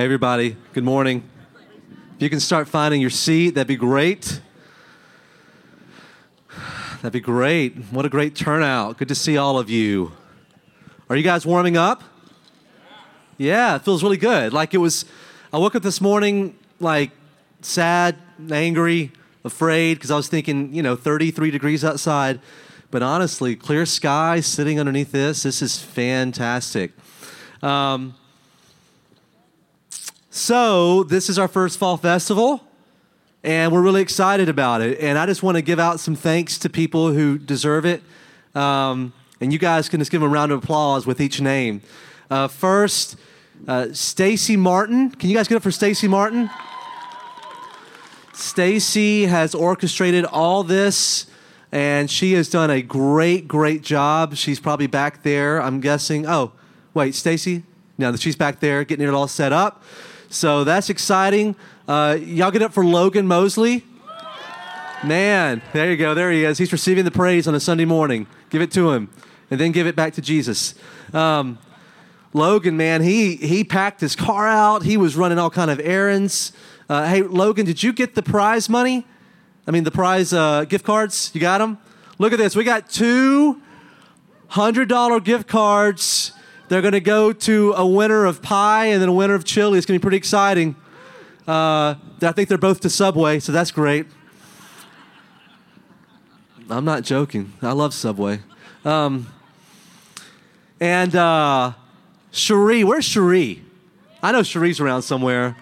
Hey, everybody. Good morning. If you can start finding your seat, that'd be great. That'd be great. What a great turnout. Good to see all of you. Are you guys warming up? Yeah, it feels really good. Like it was, I woke up this morning like sad, angry, afraid because I was thinking, you know, 33 degrees outside. But honestly, clear sky sitting underneath this, this is fantastic. Um, so, this is our first fall festival, and we're really excited about it. And I just want to give out some thanks to people who deserve it. Um, and you guys can just give them a round of applause with each name. Uh, first, uh, Stacy Martin. Can you guys get up for Stacy Martin? Stacy has orchestrated all this, and she has done a great, great job. She's probably back there, I'm guessing. Oh, wait, Stacy? No, she's back there getting it all set up. So that's exciting. Uh, y'all get up for Logan Mosley. Man, there you go. There he is. He's receiving the praise on a Sunday morning. Give it to him, and then give it back to Jesus. Um, Logan, man, he he packed his car out. He was running all kind of errands. Uh, hey, Logan, did you get the prize money? I mean, the prize uh, gift cards. You got them? Look at this. We got two hundred dollar gift cards they're going to go to a winner of pie and then a winner of chili. It's going to be pretty exciting. Uh, I think they're both to Subway, so that's great. I'm not joking. I love Subway. Um, and uh, Cherie, where's Cherie? I know Cherie's around somewhere.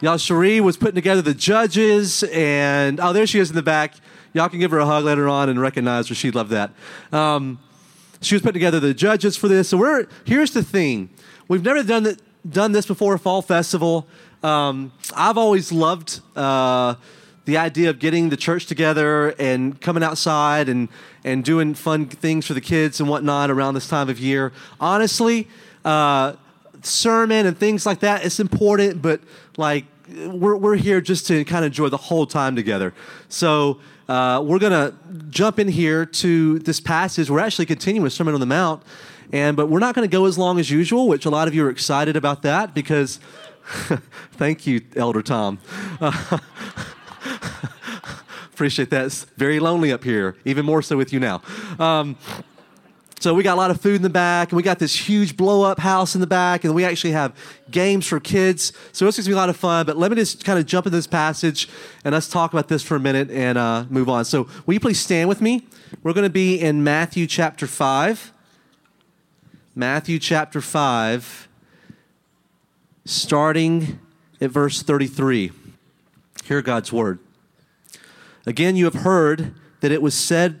Y'all, Cherie was putting together the judges, and oh, there she is in the back. Y'all can give her a hug later on and recognize her. She'd love that. Um, she was putting together the judges for this. So we're here's the thing: we've never done that, done this before. Fall festival. Um, I've always loved uh, the idea of getting the church together and coming outside and and doing fun things for the kids and whatnot around this time of year. Honestly, uh, sermon and things like that it's important, but like we're we're here just to kind of enjoy the whole time together. So. Uh, we're going to jump in here to this passage. We're actually continuing with Sermon on the Mount, and but we're not going to go as long as usual, which a lot of you are excited about that because. thank you, Elder Tom. Uh, appreciate that. It's very lonely up here, even more so with you now. Um, so we got a lot of food in the back, and we got this huge blow up house in the back, and we actually have games for kids. So it's going to be a lot of fun. But let me just kind of jump into this passage and let's talk about this for a minute and uh, move on. So will you please stand with me? We're going to be in Matthew chapter 5. Matthew chapter 5, starting at verse 33. Hear God's word. Again, you have heard that it was said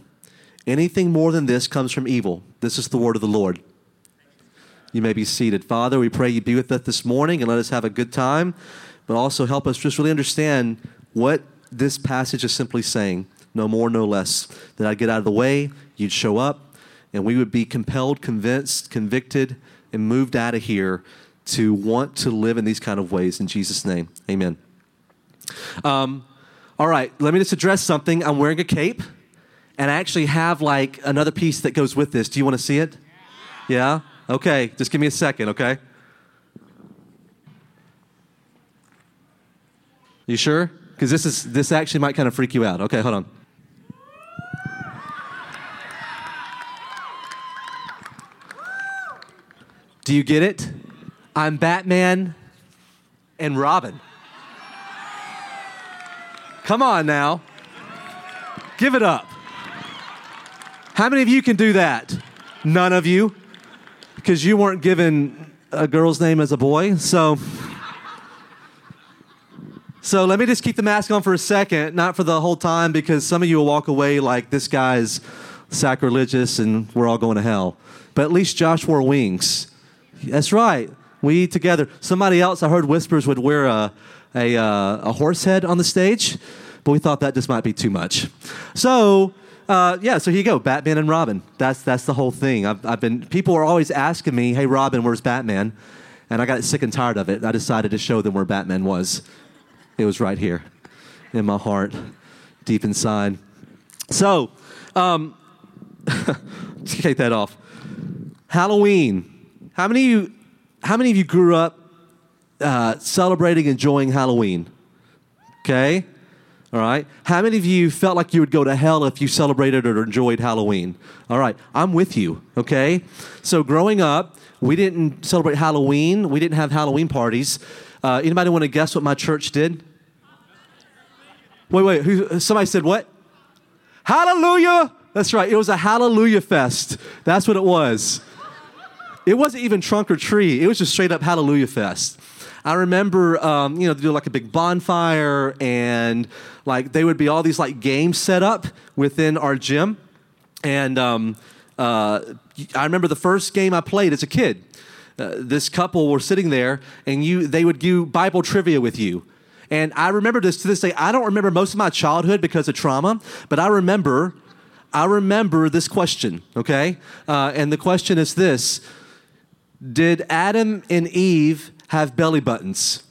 Anything more than this comes from evil. This is the word of the Lord. You may be seated. Father, we pray you be with us this morning and let us have a good time, but also help us just really understand what this passage is simply saying. No more, no less. That I'd get out of the way, you'd show up, and we would be compelled, convinced, convicted, and moved out of here to want to live in these kind of ways. In Jesus' name, amen. Um, all right, let me just address something. I'm wearing a cape and I actually have like another piece that goes with this. Do you want to see it? Yeah? Okay, just give me a second, okay? You sure? Because this is this actually might kind of freak you out. Okay, hold on. Do you get it? I'm Batman and Robin. Come on now. Give it up. How many of you can do that? None of you, because you weren't given a girl's name as a boy. So, so let me just keep the mask on for a second, not for the whole time, because some of you will walk away like this guy's sacrilegious and we're all going to hell. But at least Josh wore wings. That's right. We together. Somebody else I heard whispers would wear a a, uh, a horse head on the stage, but we thought that just might be too much. So, uh, yeah, so here you go, Batman and Robin. That's, that's the whole thing. I've, I've been, people are always asking me, hey, Robin, where's Batman? And I got sick and tired of it. I decided to show them where Batman was. It was right here in my heart, deep inside. So, um, take that off. Halloween. How many of you, how many of you grew up uh, celebrating, enjoying Halloween? Okay. All right. How many of you felt like you would go to hell if you celebrated or enjoyed Halloween? All right. I'm with you. Okay. So growing up, we didn't celebrate Halloween. We didn't have Halloween parties. Uh, anybody want to guess what my church did? Wait, wait. Who, somebody said what? Hallelujah. That's right. It was a Hallelujah fest. That's what it was. It wasn't even trunk or tree. It was just straight up Hallelujah fest. I remember, um, you know, they do like a big bonfire, and like they would be all these like games set up within our gym. And um, uh, I remember the first game I played as a kid. Uh, this couple were sitting there, and you they would do Bible trivia with you. And I remember this to this day. I don't remember most of my childhood because of trauma, but I remember, I remember this question. Okay, uh, and the question is this: Did Adam and Eve have belly buttons?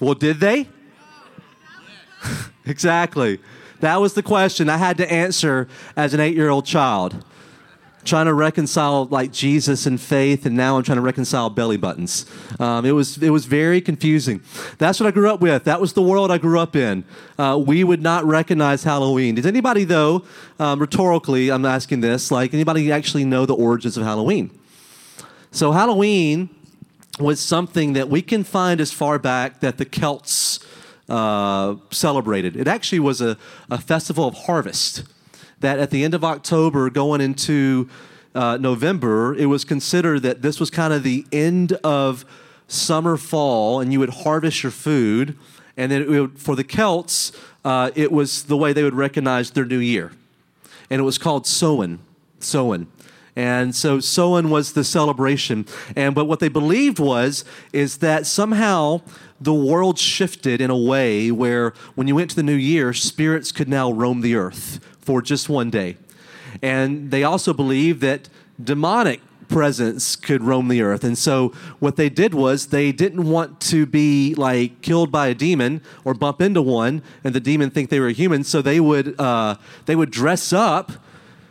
Well, did they? exactly. That was the question I had to answer as an eight year old child. Trying to reconcile like Jesus and faith, and now I'm trying to reconcile belly buttons. Um, it was it was very confusing. That's what I grew up with. That was the world I grew up in. Uh, we would not recognize Halloween. Does anybody though? Um, rhetorically, I'm asking this. Like anybody actually know the origins of Halloween? So Halloween was something that we can find as far back that the Celts uh, celebrated. It actually was a, a festival of harvest that at the end of October, going into uh, November, it was considered that this was kind of the end of summer, fall, and you would harvest your food. And then would, for the Celts, uh, it was the way they would recognize their new year. And it was called Samhain. Samhain. And so Samhain was the celebration. And but what they believed was is that somehow the world shifted in a way where when you went to the new year, spirits could now roam the earth for just one day. And they also believed that demonic presence could roam the earth. And so what they did was they didn't want to be like killed by a demon or bump into one and the demon think they were human. So they would uh, they would dress up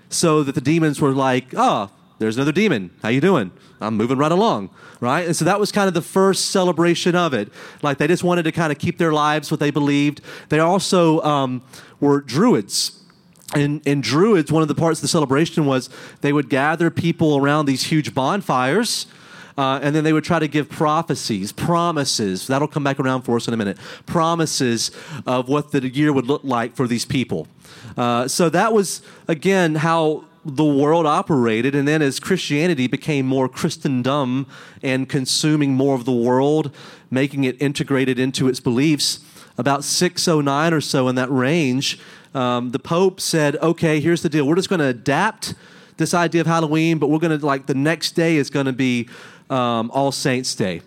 so that the demons were like, oh, there's another demon. How you doing? I'm moving right along, right? And so that was kind of the first celebration of it. Like they just wanted to kind of keep their lives what they believed. They also um, were druids. And, and druids, one of the parts of the celebration was they would gather people around these huge bonfires. Uh, and then they would try to give prophecies, promises. That'll come back around for us in a minute. Promises of what the year would look like for these people. Uh, so that was, again, how the world operated. And then as Christianity became more Christendom and consuming more of the world, making it integrated into its beliefs, about 609 or so in that range, um, the Pope said, okay, here's the deal. We're just going to adapt this idea of Halloween, but we're going to, like, the next day is going to be um, All Saints' Day.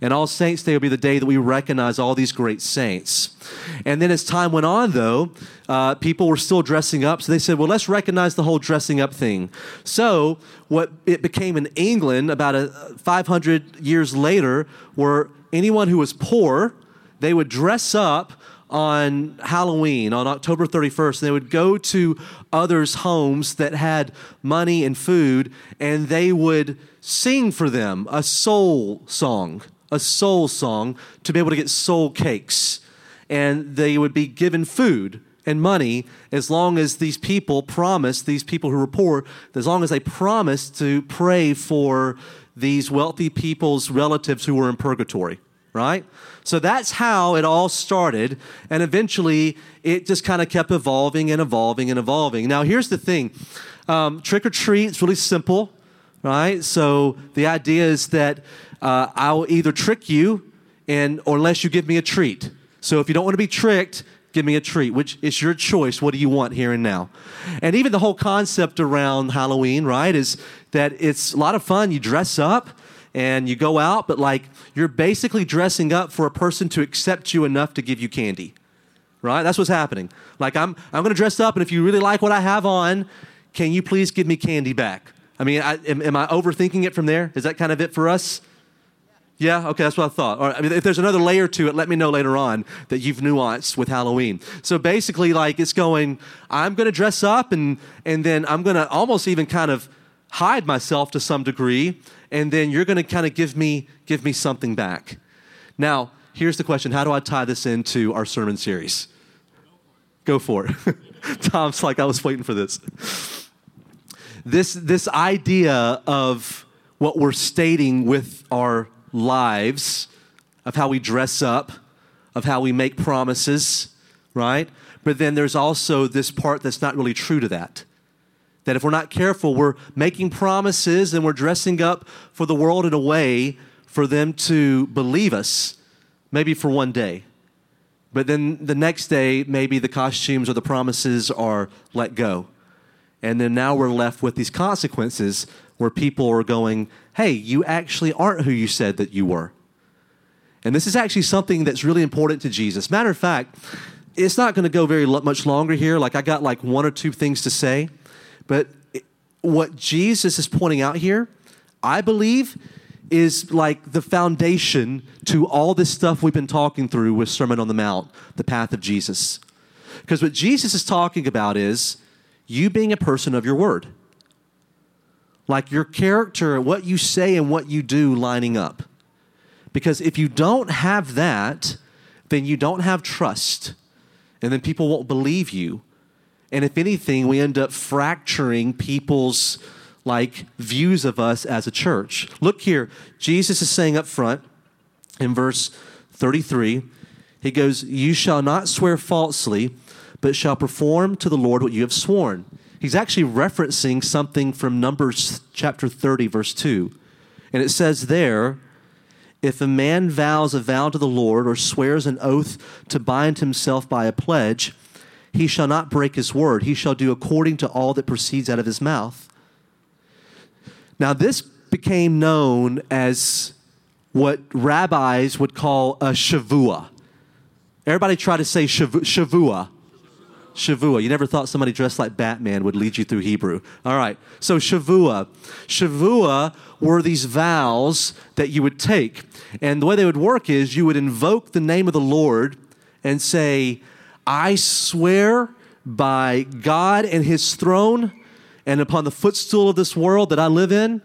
And All Saints' Day will be the day that we recognize all these great saints. And then as time went on, though, uh, people were still dressing up. So they said, well, let's recognize the whole dressing up thing. So what it became in England about a, 500 years later, where anyone who was poor, they would dress up on Halloween, on October 31st. They would go to others' homes that had money and food, and they would sing for them a soul song a soul song to be able to get soul cakes. And they would be given food and money as long as these people promised, these people who were poor, as long as they promised to pray for these wealthy people's relatives who were in purgatory, right? So that's how it all started. And eventually it just kind of kept evolving and evolving and evolving. Now, here's the thing um, trick or treat it's really simple, right? So the idea is that uh, I will either trick you and or unless you give me a treat. So if you don't want to be tricked, give me a treat, which is your choice. What do you want here and now? And even the whole concept around Halloween, right, is that it's a lot of fun. You dress up and you go out, but like you're basically dressing up for a person to accept you enough to give you candy. Right? That's what's happening. Like I'm I'm going to dress up and if you really like what I have on, can you please give me candy back? I mean, I, am, am I overthinking it from there? Is that kind of it for us? Yeah, okay, that's what I thought. I mean, if there's another layer to it, let me know later on that you've nuanced with Halloween. So basically, like it's going, I'm going to dress up and and then I'm going to almost even kind of hide myself to some degree, and then you're going to kind of give me give me something back. Now, here's the question: How do I tie this into our sermon series? Go for it. Tom's like, I was waiting for this. This this idea of what we're stating with our lives, of how we dress up, of how we make promises, right? But then there's also this part that's not really true to that. That if we're not careful, we're making promises and we're dressing up for the world in a way for them to believe us, maybe for one day. But then the next day, maybe the costumes or the promises are let go. And then now we're left with these consequences where people are going, hey, you actually aren't who you said that you were. And this is actually something that's really important to Jesus. Matter of fact, it's not going to go very much longer here. Like, I got like one or two things to say. But what Jesus is pointing out here, I believe, is like the foundation to all this stuff we've been talking through with Sermon on the Mount, the path of Jesus. Because what Jesus is talking about is you being a person of your word. Like your character, what you say and what you do lining up. Because if you don't have that, then you don't have trust. And then people won't believe you. And if anything, we end up fracturing people's like views of us as a church. Look here, Jesus is saying up front in verse 33, he goes, You shall not swear falsely, but shall perform to the Lord what you have sworn. He's actually referencing something from Numbers chapter 30, verse 2. And it says there, if a man vows a vow to the Lord or swears an oath to bind himself by a pledge, he shall not break his word. He shall do according to all that proceeds out of his mouth. Now, this became known as what rabbis would call a shavua. Everybody try to say shavua. Shavua. You never thought somebody dressed like Batman would lead you through Hebrew. All right. So Shavua. Shavua were these vows that you would take. And the way they would work is you would invoke the name of the Lord and say, I swear by God and his throne and upon the footstool of this world that I live in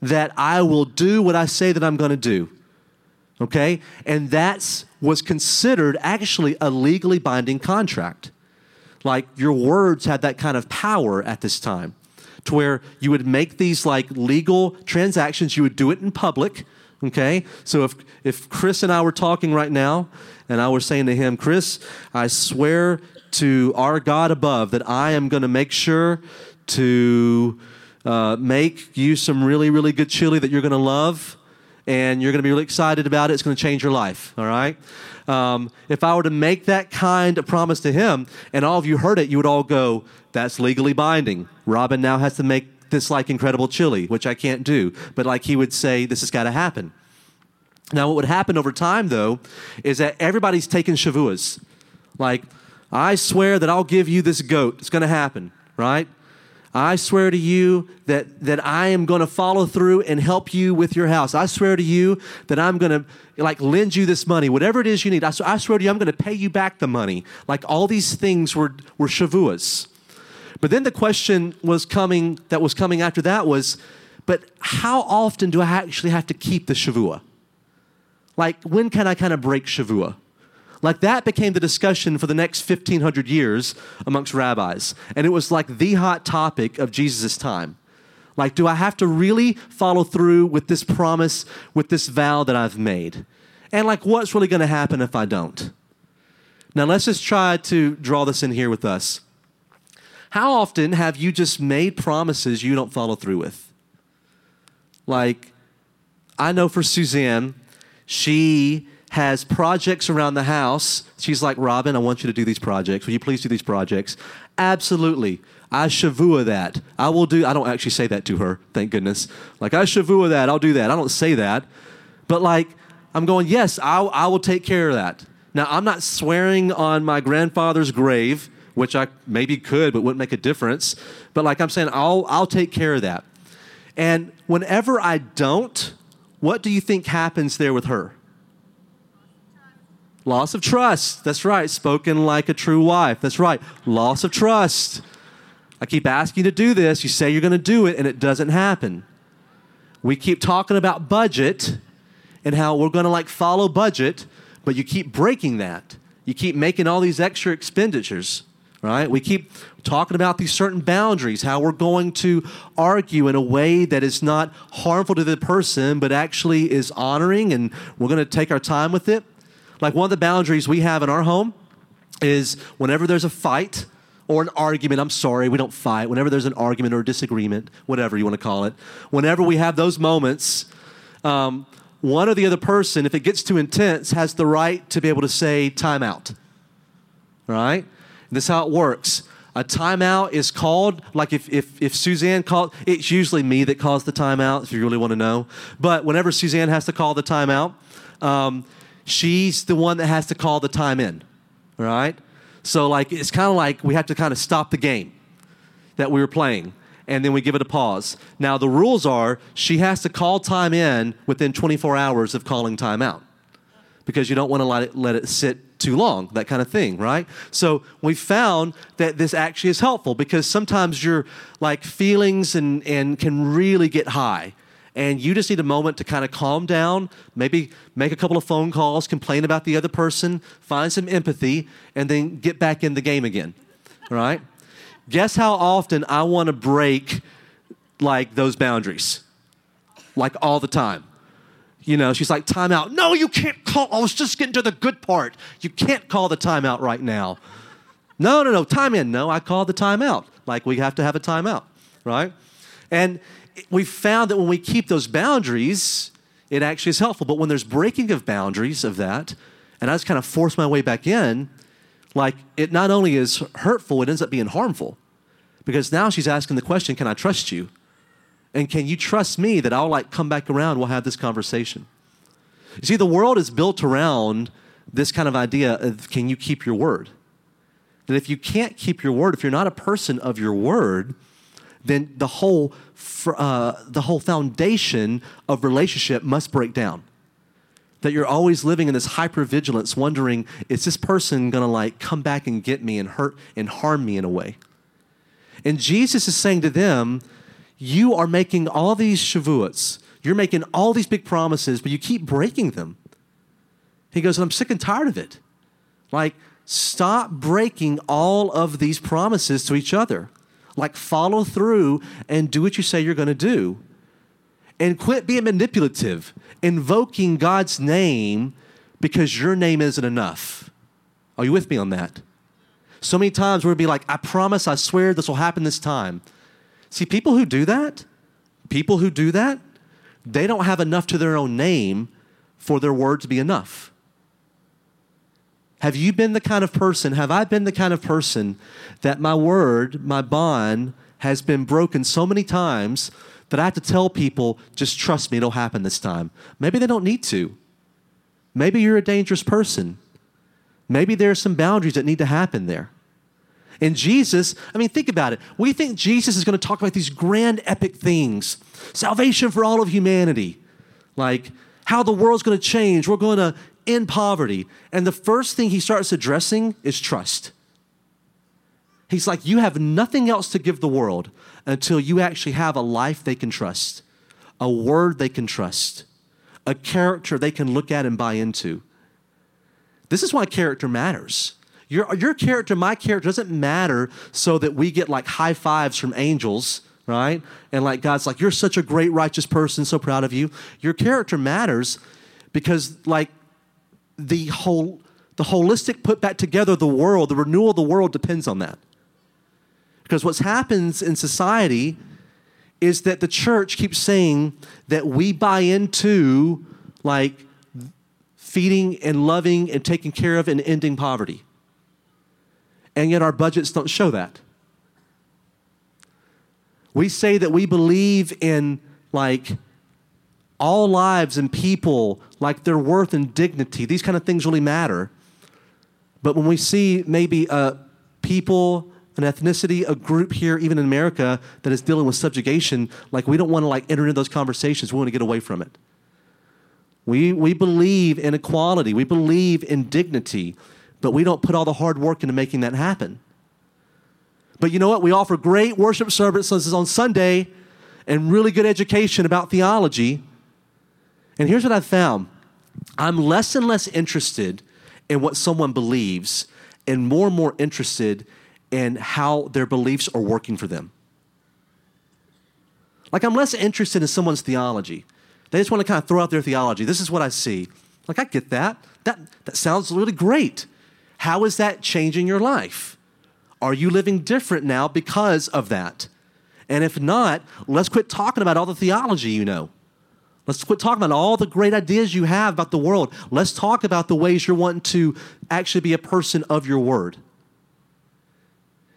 that I will do what I say that I'm going to do. Okay? And that was considered actually a legally binding contract. Like your words had that kind of power at this time to where you would make these like legal transactions, you would do it in public. Okay? So if if Chris and I were talking right now and I was saying to him, Chris, I swear to our God above that I am going to make sure to uh, make you some really, really good chili that you're going to love and you're going to be really excited about it. It's going to change your life, all right? Um, if I were to make that kind of promise to him and all of you heard it, you would all go, that's legally binding. Robin now has to make this like incredible chili, which I can't do. But like he would say, this has got to happen. Now, what would happen over time, though, is that everybody's taking shavuas. Like, I swear that I'll give you this goat. It's going to happen, right? I swear to you that, that I am going to follow through and help you with your house. I swear to you that I'm going to like lend you this money, whatever it is you need. I, I swear to you, I'm going to pay you back the money. Like all these things were, were shavuas. But then the question was coming that was coming after that was, but how often do I actually have to keep the shavua? Like, when can I kind of break Shavua? Like, that became the discussion for the next 1500 years amongst rabbis. And it was like the hot topic of Jesus' time. Like, do I have to really follow through with this promise, with this vow that I've made? And like, what's really going to happen if I don't? Now, let's just try to draw this in here with us. How often have you just made promises you don't follow through with? Like, I know for Suzanne, she has projects around the house, she's like, Robin, I want you to do these projects. Will you please do these projects? Absolutely. I shavua that. I will do, I don't actually say that to her, thank goodness. Like, I shavua that. I'll do that. I don't say that. But like, I'm going, yes, I, I will take care of that. Now, I'm not swearing on my grandfather's grave, which I maybe could, but wouldn't make a difference. But like I'm saying, I'll, I'll take care of that. And whenever I don't, what do you think happens there with her? Loss of trust. That's right. Spoken like a true wife. That's right. Loss of trust. I keep asking you to do this. You say you're going to do it, and it doesn't happen. We keep talking about budget and how we're going to like follow budget, but you keep breaking that. You keep making all these extra expenditures, right? We keep talking about these certain boundaries, how we're going to argue in a way that is not harmful to the person, but actually is honoring, and we're going to take our time with it. Like one of the boundaries we have in our home is whenever there's a fight or an argument, I'm sorry, we don't fight, whenever there's an argument or disagreement, whatever you want to call it, whenever we have those moments, um, one or the other person, if it gets too intense, has the right to be able to say timeout. Right? This is how it works. A timeout is called, like if, if, if Suzanne called, it's usually me that calls the timeout, if you really want to know. But whenever Suzanne has to call the timeout, um, she's the one that has to call the time in, right? So like it's kind of like we have to kind of stop the game that we were playing and then we give it a pause. Now the rules are she has to call time in within 24 hours of calling time out because you don't want to let it, let it sit too long, that kind of thing, right? So we found that this actually is helpful because sometimes your like feelings and, and can really get high and you just need a moment to kind of calm down, maybe make a couple of phone calls, complain about the other person, find some empathy, and then get back in the game again. Right? Guess how often I want to break like those boundaries? Like all the time. You know, she's like, timeout. No, you can't call. I was just getting to the good part. You can't call the timeout right now. No, no, no, time in. No, I called the timeout. Like we have to have a timeout, right? And we found that when we keep those boundaries, it actually is helpful. But when there's breaking of boundaries of that, and I just kind of force my way back in, like it not only is hurtful, it ends up being harmful. Because now she's asking the question, can I trust you? And can you trust me that I'll like come back around, we'll have this conversation? You see, the world is built around this kind of idea of can you keep your word? That if you can't keep your word, if you're not a person of your word, then the whole, uh, the whole foundation of relationship must break down. That you're always living in this hypervigilance, wondering, is this person gonna like come back and get me and hurt and harm me in a way? And Jesus is saying to them, you are making all these shavuots, you're making all these big promises, but you keep breaking them. He goes, I'm sick and tired of it. Like, stop breaking all of these promises to each other. Like, follow through and do what you say you're going to do. And quit being manipulative, invoking God's name because your name isn't enough. Are you with me on that? So many times we'll be like, I promise, I swear this will happen this time. See, people who do that, people who do that, they don't have enough to their own name for their word to be enough. Have you been the kind of person, have I been the kind of person that my word, my bond, has been broken so many times that I have to tell people, just trust me, it'll happen this time? Maybe they don't need to. Maybe you're a dangerous person. Maybe there are some boundaries that need to happen there. And Jesus, I mean, think about it. We think Jesus is going to talk about these grand epic things salvation for all of humanity, like how the world's going to change. We're going to in poverty. And the first thing he starts addressing is trust. He's like, You have nothing else to give the world until you actually have a life they can trust, a word they can trust, a character they can look at and buy into. This is why character matters. Your, your character, my character doesn't matter so that we get like high fives from angels, right? And like God's like, You're such a great, righteous person, so proud of you. Your character matters because, like, the whole the holistic put back together the world, the renewal of the world depends on that. Because what happens in society is that the church keeps saying that we buy into like feeding and loving and taking care of and ending poverty. And yet our budgets don't show that. We say that we believe in like all lives and people, like their worth and dignity. These kind of things really matter. But when we see maybe a people, an ethnicity, a group here, even in America, that is dealing with subjugation, like we don't want to like enter into those conversations. We want to get away from it. We, we believe in equality. We believe in dignity, but we don't put all the hard work into making that happen. But you know what? We offer great worship services on Sunday and really good education about theology. And here's what I've found I'm less and less interested in what someone believes and more and more interested in how their beliefs are working for them. Like, I'm less interested in someone's theology. They just want to kind of throw out their theology. This is what I see. Like, I get that. That, that sounds really great. How is that changing your life? Are you living different now because of that? And if not, let's quit talking about all the theology you know. Let's quit talking about all the great ideas you have about the world. Let's talk about the ways you're wanting to actually be a person of your word.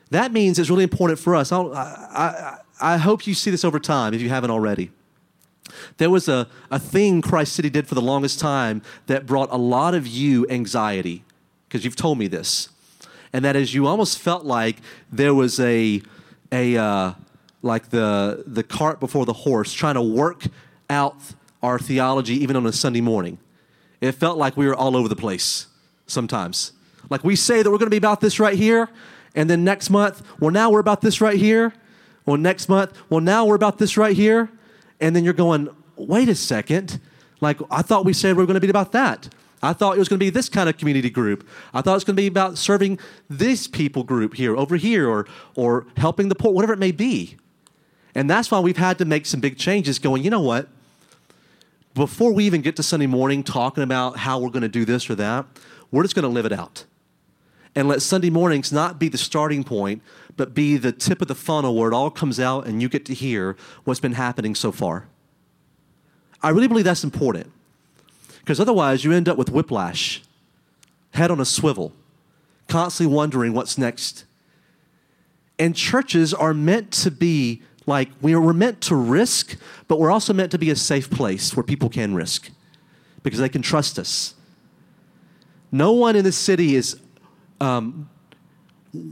That means it's really important for us. I, I, I hope you see this over time if you haven't already. There was a, a thing Christ City did for the longest time that brought a lot of you anxiety, because you've told me this. And that is, you almost felt like there was a, a uh, like the, the cart before the horse, trying to work out our theology even on a Sunday morning. It felt like we were all over the place sometimes. Like we say that we're going to be about this right here, and then next month, well, now we're about this right here. Well, next month, well, now we're about this right here. And then you're going, wait a second. Like, I thought we said we are going to be about that. I thought it was going to be this kind of community group. I thought it was going to be about serving this people group here, over here, or, or helping the poor, whatever it may be. And that's why we've had to make some big changes going, you know what? Before we even get to Sunday morning talking about how we're going to do this or that, we're just going to live it out. And let Sunday mornings not be the starting point, but be the tip of the funnel where it all comes out and you get to hear what's been happening so far. I really believe that's important because otherwise you end up with whiplash, head on a swivel, constantly wondering what's next. And churches are meant to be like we we're meant to risk, but we're also meant to be a safe place where people can risk because they can trust us. No one in the city is um,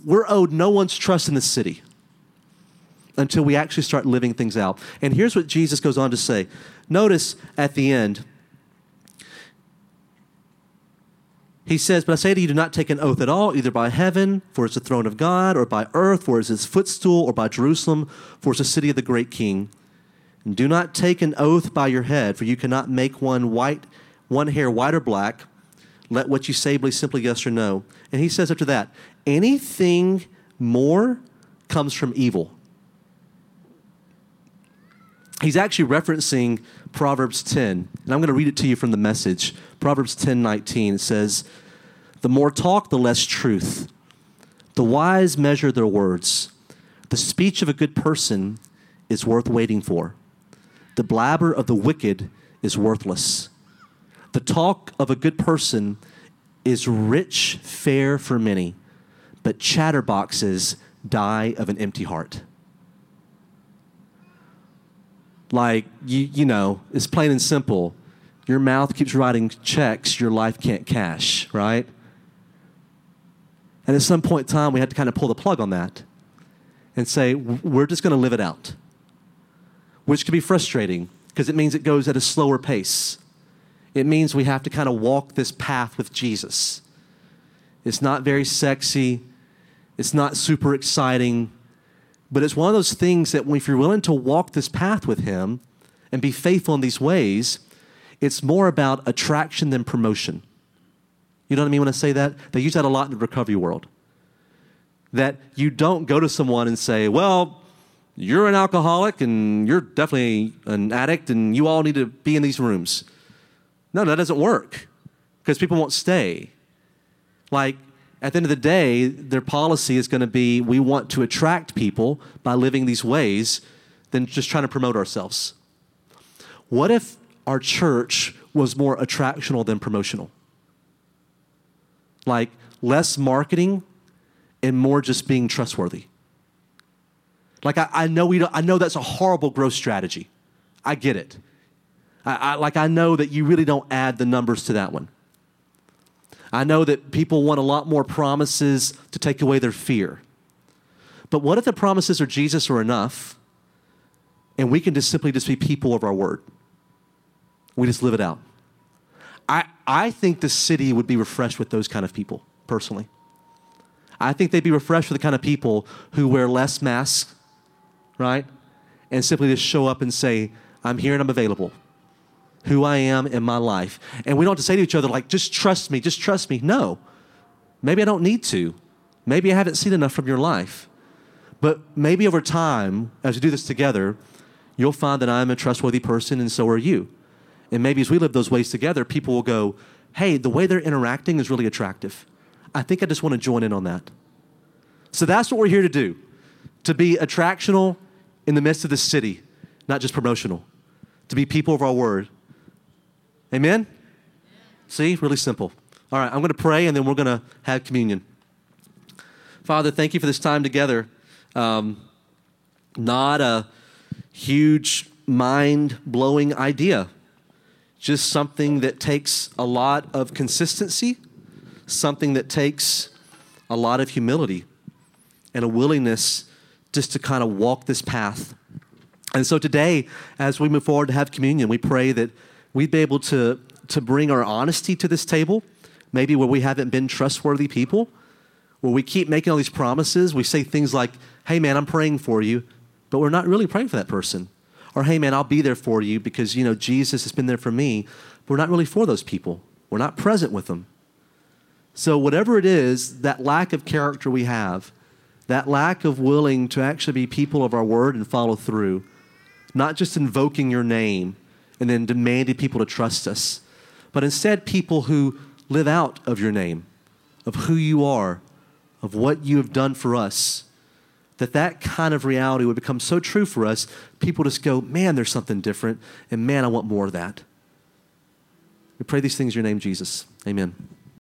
we're owed no one's trust in the city until we actually start living things out. And here's what Jesus goes on to say. Notice at the end, he says, But I say to you, do not take an oath at all, either by heaven, for it's the throne of God, or by earth, for it's his footstool, or by Jerusalem, for it's the city of the great king. And do not take an oath by your head, for you cannot make one white, one hair white or black. Let what you say be simply yes or no. And he says after that, anything more comes from evil. He's actually referencing Proverbs 10, and I'm going to read it to you from the message. Proverbs 10 19 says, The more talk, the less truth. The wise measure their words. The speech of a good person is worth waiting for. The blabber of the wicked is worthless. The talk of a good person is rich fare for many, but chatterboxes die of an empty heart. Like, you, you know, it's plain and simple. Your mouth keeps writing checks your life can't cash, right? And at some point in time, we had to kind of pull the plug on that and say, we're just going to live it out, which can be frustrating because it means it goes at a slower pace. It means we have to kind of walk this path with Jesus. It's not very sexy, it's not super exciting, but it's one of those things that if you're willing to walk this path with Him and be faithful in these ways, it's more about attraction than promotion. You know what I mean when I say that? They use that a lot in the recovery world. That you don't go to someone and say, well, you're an alcoholic and you're definitely an addict and you all need to be in these rooms. No, that doesn't work because people won't stay. Like, at the end of the day, their policy is going to be we want to attract people by living these ways than just trying to promote ourselves. What if our church was more attractional than promotional. Like less marketing and more just being trustworthy. Like I, I know we don't, I know that's a horrible growth strategy. I get it. I, I, like I know that you really don't add the numbers to that one. I know that people want a lot more promises to take away their fear. But what if the promises of Jesus are enough and we can just simply just be people of our word? We just live it out. I, I think the city would be refreshed with those kind of people, personally. I think they'd be refreshed with the kind of people who wear less masks, right? And simply just show up and say, I'm here and I'm available. Who I am in my life. And we don't have to say to each other, like, just trust me, just trust me. No. Maybe I don't need to. Maybe I haven't seen enough from your life. But maybe over time, as we do this together, you'll find that I'm a trustworthy person and so are you. And maybe as we live those ways together, people will go, hey, the way they're interacting is really attractive. I think I just want to join in on that. So that's what we're here to do to be attractional in the midst of the city, not just promotional, to be people of our word. Amen? See, really simple. All right, I'm going to pray and then we're going to have communion. Father, thank you for this time together. Um, not a huge mind blowing idea just something that takes a lot of consistency, something that takes a lot of humility and a willingness just to kind of walk this path. And so today, as we move forward to have communion, we pray that we'd be able to, to bring our honesty to this table, maybe where we haven't been trustworthy people, where we keep making all these promises. We say things like, hey, man, I'm praying for you, but we're not really praying for that person. Or, hey, man, I'll be there for you because, you know, Jesus has been there for me. But We're not really for those people. We're not present with them. So, whatever it is, that lack of character we have, that lack of willing to actually be people of our word and follow through, not just invoking your name and then demanded people to trust us, but instead people who live out of your name, of who you are, of what you have done for us that that kind of reality would become so true for us, people just go, man, there's something different, and man, I want more of that. We pray these things in your name, Jesus. Amen.